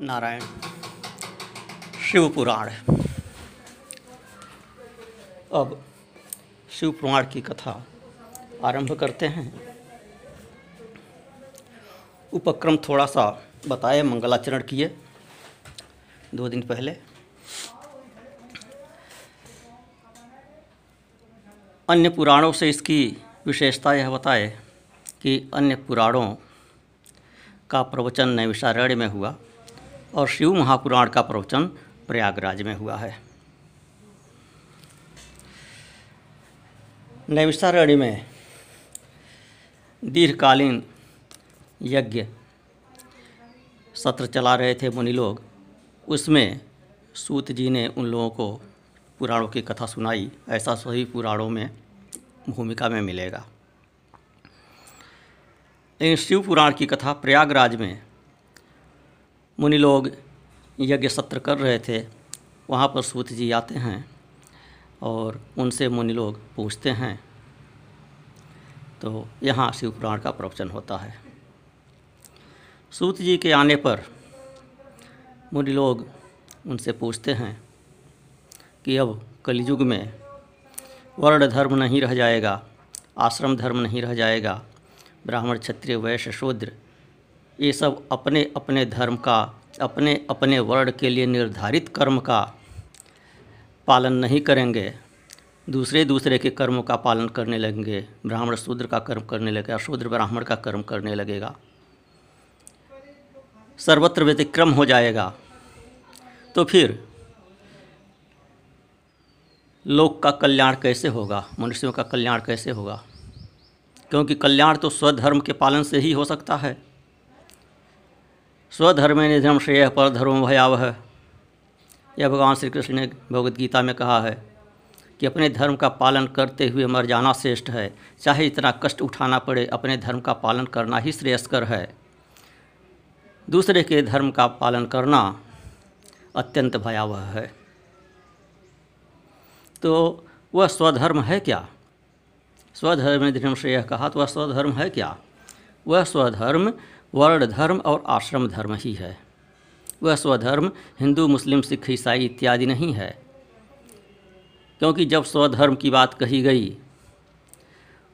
नारायण शिव पुराण अब शिव पुराण की कथा आरंभ करते हैं। उपक्रम थोड़ा सा बताए, मंगलाचरण किए दो दिन पहले। अन्य पुराणों से इसकी विशेषता यह बताए कि अन्य पुराणों का प्रवचन नैविशारण्य में हुआ। और शिव महापुराण का प्रवचन प्रयागराज में हुआ है। नैविषारण्य में दीर्घकालीन यज्ञ सत्र चला रहे थे मुनि लोग। उसमें सूत जी ने उन लोगों को पुराणों की कथा सुनाई। ऐसा सभी पुराणों में भूमिका में मिलेगा। लेकिन शिव पुराण की कथा प्रयागराज में मुनि लोग यज्ञ सत्र कर रहे थे, वहाँ पर सूत जी आते हैं और उनसे मुनि लोग पूछते हैं। तो यहाँ शिव पुराण का प्रवचन होता है। सूत जी के आने पर मुनि लोग उनसे पूछते हैं कि अब कलयुग में वर्ण धर्म नहीं रह जाएगा, आश्रम धर्म नहीं रह जाएगा, ब्राह्मण क्षत्रिय, वैश्य, शूद्र ये सब अपने अपने धर्म का, अपने अपने वर्ण के लिए निर्धारित कर्म का पालन नहीं करेंगे। दूसरे दूसरे के कर्मों का पालन करने लगेंगे। ब्राह्मण शूद्र का कर्म करने लगेगा, शूद्र ब्राह्मण का कर्म करने लगेगा। सर्वत्र व्यतिक्रम हो जाएगा। तो फिर लोक का कल्याण कैसे होगा? मनुष्यों का कल्याण कैसे होगा? क्योंकि कल्याण तो स्वधर्म के पालन से ही हो सकता है। स्वधर्म निधर्म श्रेय पर धर्म भयावह। यह भगवान श्री कृष्ण ने भगवद गीता में कहा है कि अपने धर्म का पालन करते हुए मर जाना श्रेष्ठ है। चाहे इतना कष्ट उठाना पड़े, अपने धर्म का पालन करना ही श्रेयस्कर है। दूसरे के धर्म का पालन करना अत्यंत भयावह है। तो वह स्वधर्म है क्या? स्वधर्म धर्म श्रेय कहा तो वह स्वधर्म है क्या? वह स्वधर्म वर्ण धर्म और आश्रम धर्म ही है। वह स्वधर्म, हिंदू, मुस्लिम, सिख, ईसाई इत्यादि नहीं है। क्योंकि जब स्वधर्म की बात कही गई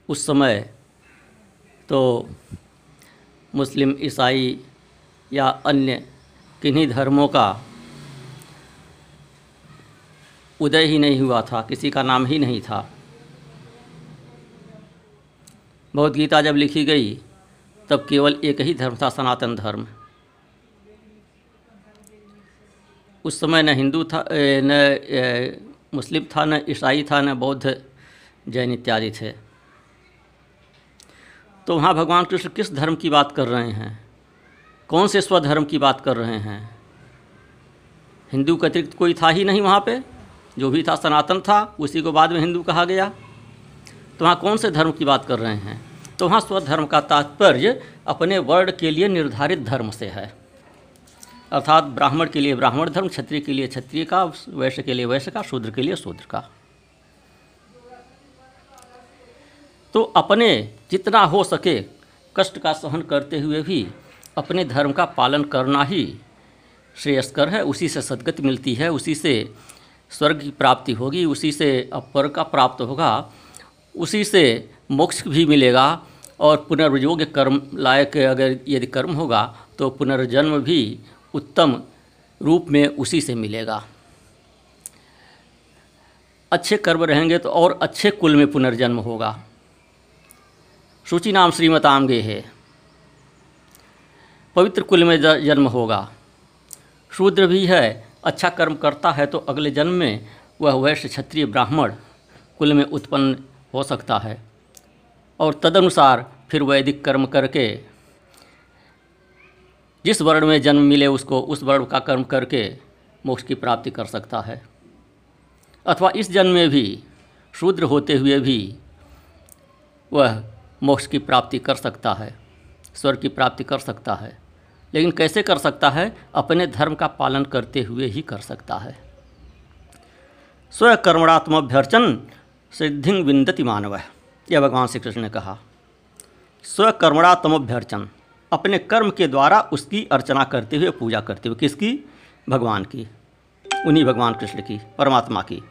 उस समय तो मुस्लिम, ईसाई या अन्य किन्हीं धर्मों का उदय ही नहीं हुआ था, किसी का नाम ही नहीं था। भगवद गीता जब लिखी गई तब केवल एक ही धर्म था, सनातन धर्म। उस समय न हिंदू था न मुस्लिम था, न ईसाई था, न बौद्ध, जैन इत्यादि थे। तो वहाँ भगवान कृष्ण किस धर्म की बात कर रहे हैं? कौन से स्वधर्म की बात कर रहे हैं? हिंदू के अतिरिक्त कोई था ही नहीं वहाँ पे। जो भी था, सनातन था, उसी को बाद में हिंदू कहा गया। तो वहाँ कौन से धर्म की बात कर रहे हैं? तो वहाँ स्वधर्म का तात्पर्य अपने वर्ण के लिए निर्धारित धर्म से है। अर्थात ब्राह्मण के लिए ब्राह्मण धर्म, क्षत्रिय के लिए क्षत्रिय का, वैश्य के लिए वैश्य का, शूद्र के लिए शूद्र का। तो अपने जितना हो सके कष्ट का सहन करते हुए भी अपने धर्म का पालन करना ही श्रेयस्कर है। उसी से सदगति मिलती है, उसी से स्वर्ग की प्राप्ति होगी, उसी से अपर का प्राप्त होगा, उसी से मोक्ष भी मिलेगा और पुनर्योग्य कर्म लायक अगर यदि कर्म होगा तो पुनर्जन्म भी उत्तम रूप में उसी से मिलेगा। अच्छे कर्म रहेंगे तो और अच्छे कुल में पुनर्जन्म होगा। सूची नाम श्रीमताम गे है। पवित्र कुल में जन्म होगा। शूद्र भी है अच्छा कर्म करता है तो अगले जन्म में वह वैश्य क्षत्रिय ब्राह्मण कुल में उत्पन्न हो सकता है। और तदनुसार फिर वैदिक कर्म करके, जिस वर्ण में जन्म मिले उसको उस वर्ण का कर्म करके मोक्ष की प्राप्ति कर सकता है। अथवा इस जन्म में भी, शूद्र होते हुए भी वह मोक्ष की प्राप्ति कर सकता है, स्वर्ग की प्राप्ति कर सकता है। लेकिन कैसे कर सकता है? अपने धर्म का पालन करते हुए ही कर सकता है। स्वकर्मणात्मभ्यर्चन सिद्धि विंदति मानव। यह भगवान श्री कृष्ण ने कहा, स्वकर्मणा स्वकर्मणात्मभ्यर्चन अपने कर्म के द्वारा उसकी अर्चना करते हुए पूजा करते हुए किसकी? भगवान की। उन्हीं भगवान कृष्ण की, परमात्मा की।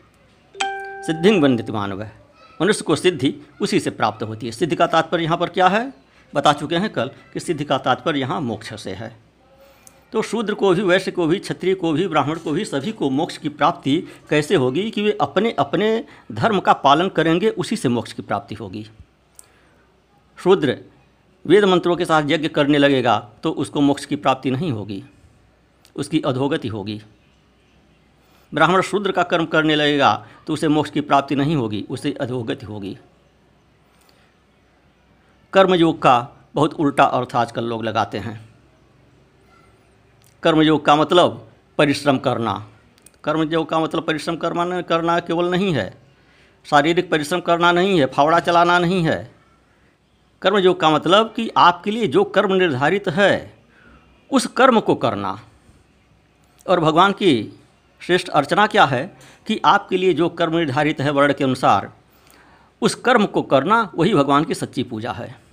सिद्धिंग वंदित मानव है। मनुष्य को सिद्धि उसी से प्राप्त होती है। सिद्धि का तात्पर्य यहाँ पर क्या है? बता चुके हैं कल कि सिद्धि का तात्पर्य यहाँ मोक्ष से है। तो शूद्र को भी, वैश्य को भी, क्षत्रिय को भी, ब्राह्मण को भी, सभी को मोक्ष की प्राप्ति कैसे होगी कि वे अपने अपने धर्म का पालन करेंगे, उसी से मोक्ष की प्राप्ति होगी। शूद्र वेद मंत्रों के साथ यज्ञ करने लगेगा तो उसको मोक्ष की प्राप्ति नहीं होगी, उसकी अधोगति होगी। ब्राह्मण शूद्र का कर्म करने लगेगा तो उसे मोक्ष की प्राप्ति नहीं होगी, उसे अधोगति होगी। कर्मयोग का बहुत उल्टा अर्थ आजकल लोग लगाते हैं। कर्मयोग का मतलब परिश्रम करना। कर्मयोग का मतलब परिश्रम करना करना केवल नहीं है। शारीरिक परिश्रम करना नहीं है, फावड़ा चलाना नहीं है। कर्मयोग का मतलब कि आपके लिए जो कर्म निर्धारित है, उस कर्म को करना। और भगवान की श्रेष्ठ अर्चना क्या है कि आपके लिए जो कर्म निर्धारित है वर्ण के अनुसार, उस कर्म को करना, वही भगवान की सच्ची पूजा है।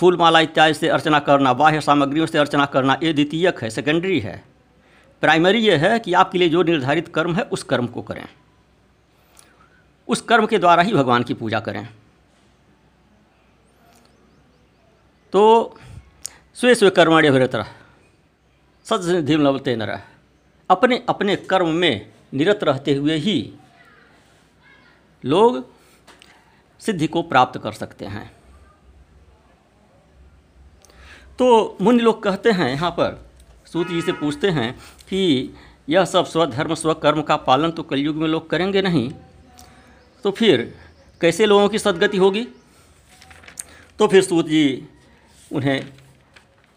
फूल माला इत्यादि से अर्चना करना, बाह्य सामग्रियों से अर्चना करना ये द्वितीयक है सेकेंडरी है। प्राइमरी ये है कि आपके लिए जो निर्धारित कर्म है, उस कर्म को करें। उस कर्म के द्वारा ही भगवान की पूजा करें। तो स्वे स्वे कर्मण्य भरत सदसिद्धि लवते न रह अपने अपने कर्म में निरत रहते हुए ही लोग सिद्धि को प्राप्त कर सकते हैं। तो मुनि लोग कहते हैं, यहाँ पर सूत जी से पूछते हैं कि यह सब स्वधर्म स्वकर्म का पालन तो कलयुग में लोग करेंगे नहीं। तो फिर कैसे लोगों की सदगति होगी? तो फिर सूत जी उन्हें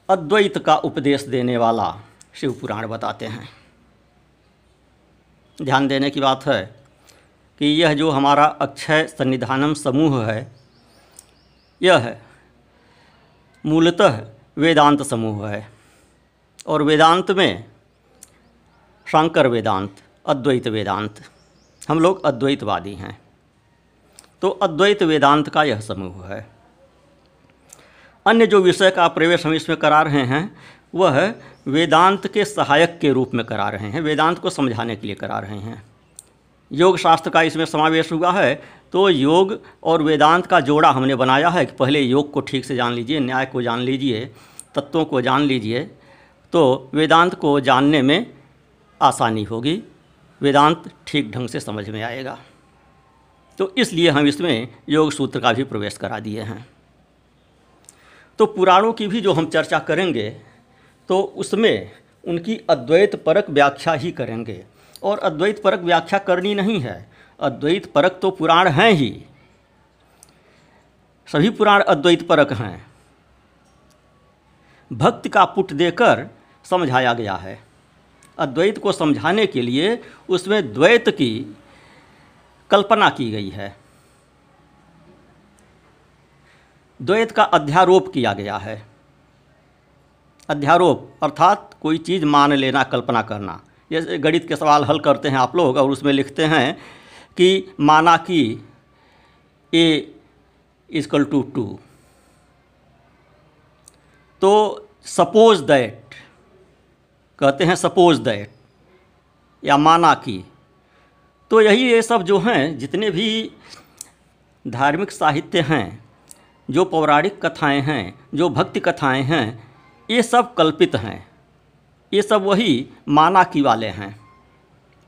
अद्वैत का उपदेश देने वाला शिव पुराण बताते हैं। ध्यान देने की बात है कि यह जो हमारा अक्षय सन्निधानम समूह है, यह मूलतः वेदांत समूह है। और वेदांत में शंकर वेदांत, अद्वैत वेदांत, हम लोग अद्वैतवादी हैं। तो अद्वैत वेदांत का यह समूह है। अन्य जो विषय का प्रवेश हम इसमें करा रहे हैं, वह वेदांत के सहायक के रूप में करा रहे हैं। वेदांत को समझाने के लिए करा रहे हैं। योग शास्त्र का इसमें समावेश हुआ है तो योग और वेदांत का जोड़ा हमने बनाया है कि पहले योग को ठीक से जान लीजिए, न्याय को जान लीजिए, तत्वों को जान लीजिए तो वेदांत को जानने में आसानी होगी। वेदांत ठीक ढंग से समझ में आएगा। तो इसलिए हम इसमें योग सूत्र का भी प्रवेश करा दिए हैं। तो पुराणों की भी जो हम चर्चा करेंगे तो उसमें उनकी अद्वैत परक व्याख्या ही करेंगे। और अद्वैत परक व्याख्या करनी नहीं है। अद्वैत परक तो पुराण हैं ही। सभी पुराण अद्वैत परक हैं। भक्त का पुट देकर समझाया गया है। अद्वैत को समझाने के लिए उसमें द्वैत की कल्पना की गई है। द्वैत का अध्यारोप किया गया है। अध्यारोप, अर्थात कोई चीज़ मान लेना, कल्पना करना। जैसे गणित के सवाल हल करते हैं आप लोग और उसमें लिखते हैं कि माना कि ए इजकल टू टू तो सपोज़ दैट कहते हैं सपोज़ दैट या माना कि। तो यही ये सब जो हैं, जितने भी धार्मिक साहित्य हैं, जो पौराणिक कथाएँ हैं, जो भक्ति कथाएँ हैं, ये सब कल्पित हैं। ये सब वही माना की वाले हैं,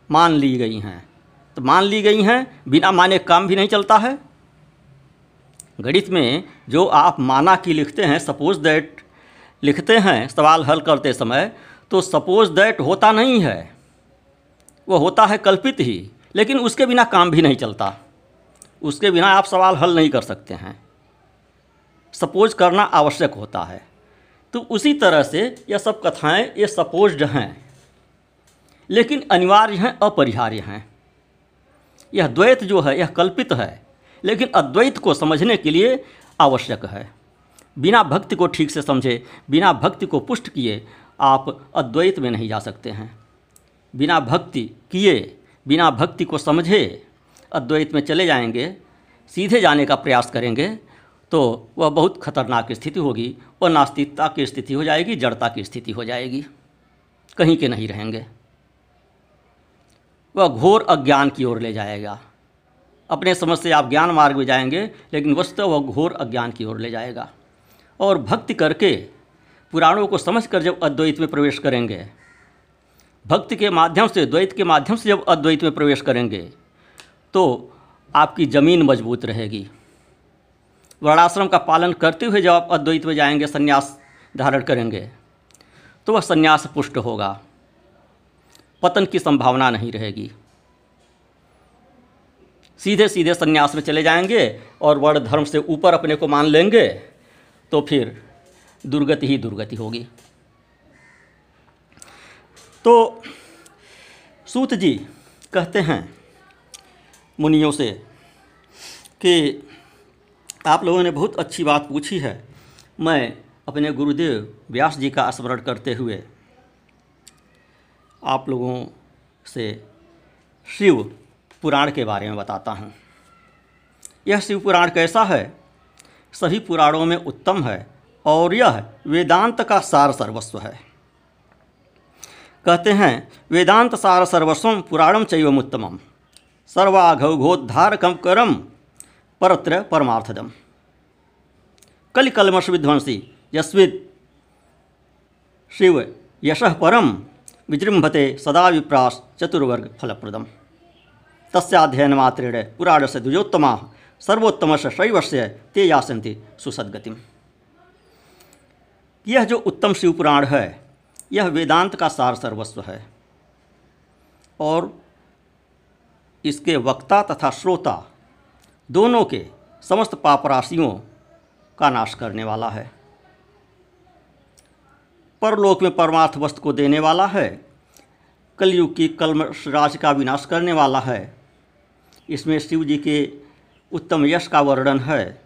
मान ली गई हैं। तो मान ली गई हैं, बिना माने काम भी नहीं चलता है। गणित में जो आप माना की लिखते हैं सपोज़ दैट लिखते हैं, सवाल हल करते समय तो सपोज़ दैट होता नहीं है। वो होता है कल्पित ही, लेकिन उसके बिना काम भी नहीं चलता। उसके बिना आप सवाल हल नहीं कर सकते हैं। सपोज़ करना आवश्यक होता है। तो उसी तरह से यह सब कथाएँ, ये सपोज्ड हैं। लेकिन अनिवार्य हैं, अपरिहार्य हैं। यह द्वैत जो है, यह कल्पित है, लेकिन अद्वैत को समझने के लिए आवश्यक है। बिना भक्ति को ठीक से समझे, बिना भक्ति को पुष्ट किए, आप अद्वैत में नहीं जा सकते हैं। बिना भक्ति किए, बिना भक्ति को समझे, अद्वैत में चले जाएँगे, सीधे जाने का प्रयास करेंगे तो वह बहुत खतरनाक स्थिति होगी और नास्तिकता की स्थिति हो जाएगी, जड़ता की स्थिति हो जाएगी। कहीं के नहीं रहेंगे। वह घोर अज्ञान की ओर ले जाएगा। अपने समझ से आप ज्ञान मार्ग में जाएँगे, लेकिन वस्तु वह घोर अज्ञान की ओर ले जाएगा। और भक्ति करके पुराणों को समझ कर जब अद्वैत में प्रवेश करेंगे, भक्ति के माध्यम से, द्वैत के माध्यम से जब अद्वैत में प्रवेश करेंगे तो आपकी ज़मीन मज़बूत रहेगी। वर्णाश्रम का पालन करते हुए जब आप अद्वैत में जाएँगे, संन्यास धारण करेंगे तो वह संन्यास पुष्ट होगा। पतन की संभावना नहीं रहेगी। सीधे सीधे संन्यास में चले जाएँगे और वर्ण धर्म से ऊपर अपने को मान लेंगे तो फिर दुर्गति ही दुर्गति होगी। तो सूत जी कहते हैं मुनियों से कि आप लोगों ने बहुत अच्छी बात पूछी है। मैं अपने गुरुदेव व्यास जी का स्मरण करते हुए आप लोगों से शिव पुराण के बारे में बताता हूँ। यह शिव पुराण कैसा है? सभी पुराणों में उत्तम है और यह वेदांत का सार सर्वस्व है। कहते हैं, वेदांत सार सर्वस्व पुराणम चैवमुत्तमम सर्वाघौघोद्धारकम करम परत्र परमार्थदम। कलिकलमश विध्वंसी यस्विद शिव यश परम विजृंभते सदा विप्रास चतुर्वर्ग फलप्रदम तस्याध्ययन मात्रेण पुराण से द्विजोत्तमा सर्वोत्तम से शैव से ते यासंति सुसदगतिम। यह जो उत्तम शिव पुराण है यह वेदांत का सार सर्वस्व है। और इसके वक्ता तथा श्रोता दोनों के समस्त पापराशियों का नाश करने वाला है। परलोक में परमार्थ वस्तु को देने वाला है। कलयुग की कलम राज का विनाश करने वाला है। इसमें शिव जी के उत्तम यश का वर्णन है।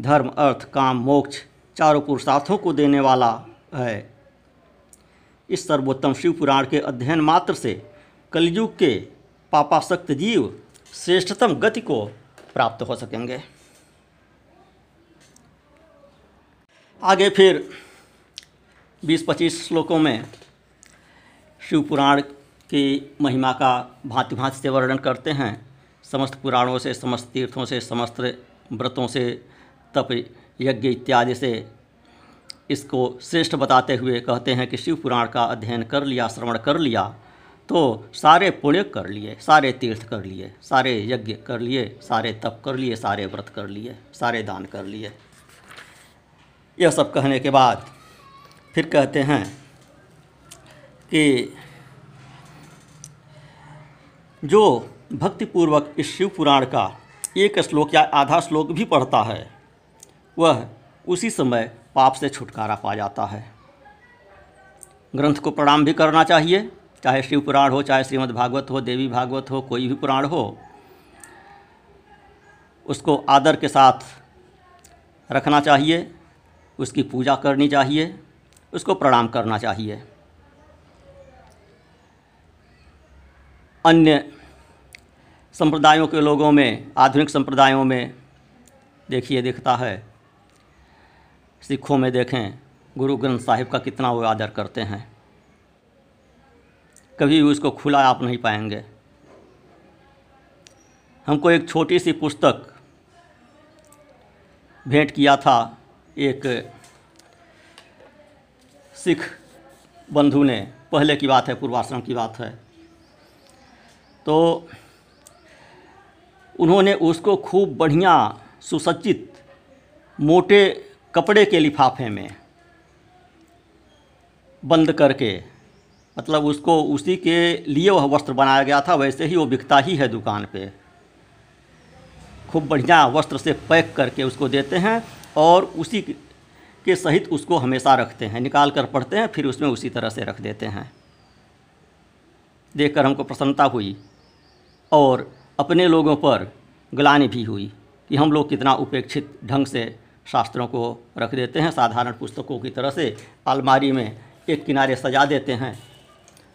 धर्म, अर्थ, काम, मोक्ष चारों पुरुषार्थों को देने वाला है। इस सर्वोत्तम शिव पुराण के अध्ययन मात्र से कलयुग के पापासक्त जीव श्रेष्ठतम गति को प्राप्त हो सकेंगे। आगे फिर 20-25 श्लोकों में शिव पुराण की महिमा का भांति भांति से वर्णन करते हैं। समस्त पुराणों से, समस्त तीर्थों से, समस्त व्रतों से, तप, यज्ञ इत्यादि से इसको श्रेष्ठ बताते हुए कहते हैं कि शिव पुराण का अध्ययन कर लिया, श्रवण कर लिया तो सारे पुण्य कर लिए, सारे तीर्थ कर लिए, सारे यज्ञ कर लिए, सारे तप कर लिए, सारे व्रत कर लिए, सारे दान कर लिए। यह सब कहने के बाद फिर कहते हैं कि जो भक्तिपूर्वक इस शिव पुराण का एक श्लोक या आधा श्लोक भी पढ़ता है, वह उसी समय पाप से छुटकारा पा जाता है। ग्रंथ को प्रणाम भी करना चाहिए, चाहे शिव पुराण हो, चाहे श्रीमद् भागवत हो, देवी भागवत हो, कोई भी पुराण हो। उसको आदर के साथ रखना चाहिए, उसकी पूजा करनी चाहिए। उसको प्रणाम करना चाहिए। अन्य संप्रदायों के लोगों में, आधुनिक संप्रदायों में देखिए, दिखता है। सिखों में देखें, गुरु ग्रंथ साहिब का कितना वो आदर करते हैं। कभी उसको खुला आप नहीं पाएँगे। हमको एक छोटी सी पुस्तक भेंट किया था, एक सिख बंधु ने, पहले की बात है, पूर्वाश्रम की बात है। तो उन्होंने उसको खूब बढ़िया, सुसज्जित, मोटे कपड़े के लिफाफे में बंद करके मतलब उसको उसी के लिए वह वस्त्र बनाया गया था, वैसे ही वो बिकता ही है दुकान पे। खूब बढ़िया वस्त्र से पैक करके उसको देते हैं और उसी के सहित उसको हमेशा रखते हैं। निकाल कर पढ़ते हैं, फिर उसमें उसी तरह से रख देते हैं। देखकर हमको प्रसन्नता हुई और अपने लोगों पर ग्लानि भी हुई कि हम लोग कितना उपेक्षित ढंग से शास्त्रों को रख देते हैं, साधारण पुस्तकों की तरह से अलमारी में एक किनारे सजा देते हैं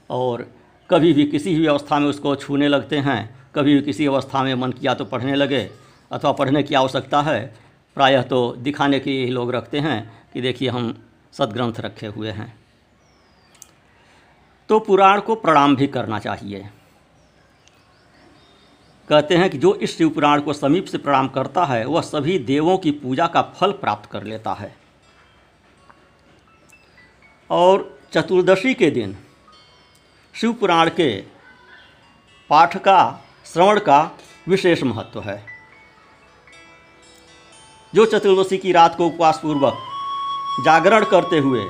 और कभी भी किसी भी अवस्था में उसको छूने लगते हैं, कभी भी किसी अवस्था में मन किया तो पढ़ने लगे अथवा पढ़ने की आवश्यकता है प्रायः तो दिखाने के लिए लोग रखते हैं कि देखिए हम सदग्रंथ रखे हुए हैं। तो पुराण को प्रणाम भी करना चाहिए। कहते हैं कि जो इस शिव पुराण को समीप से प्रणाम करता है, वह सभी देवों की पूजा का फल प्राप्त कर लेता है। और चतुर्दशी के दिन शिव पुराण के पाठ का, श्रवण का विशेष महत्व है। जो चतुर्दशी की रात को उपवास पूर्वक जागरण करते हुए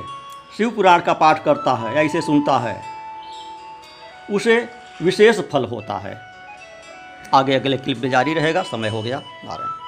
शिव पुराण का पाठ करता है या इसे सुनता है, उसे विशेष फल होता है। आगे अगले क्लिप में जारी रहेगा। समय हो गया नारायण।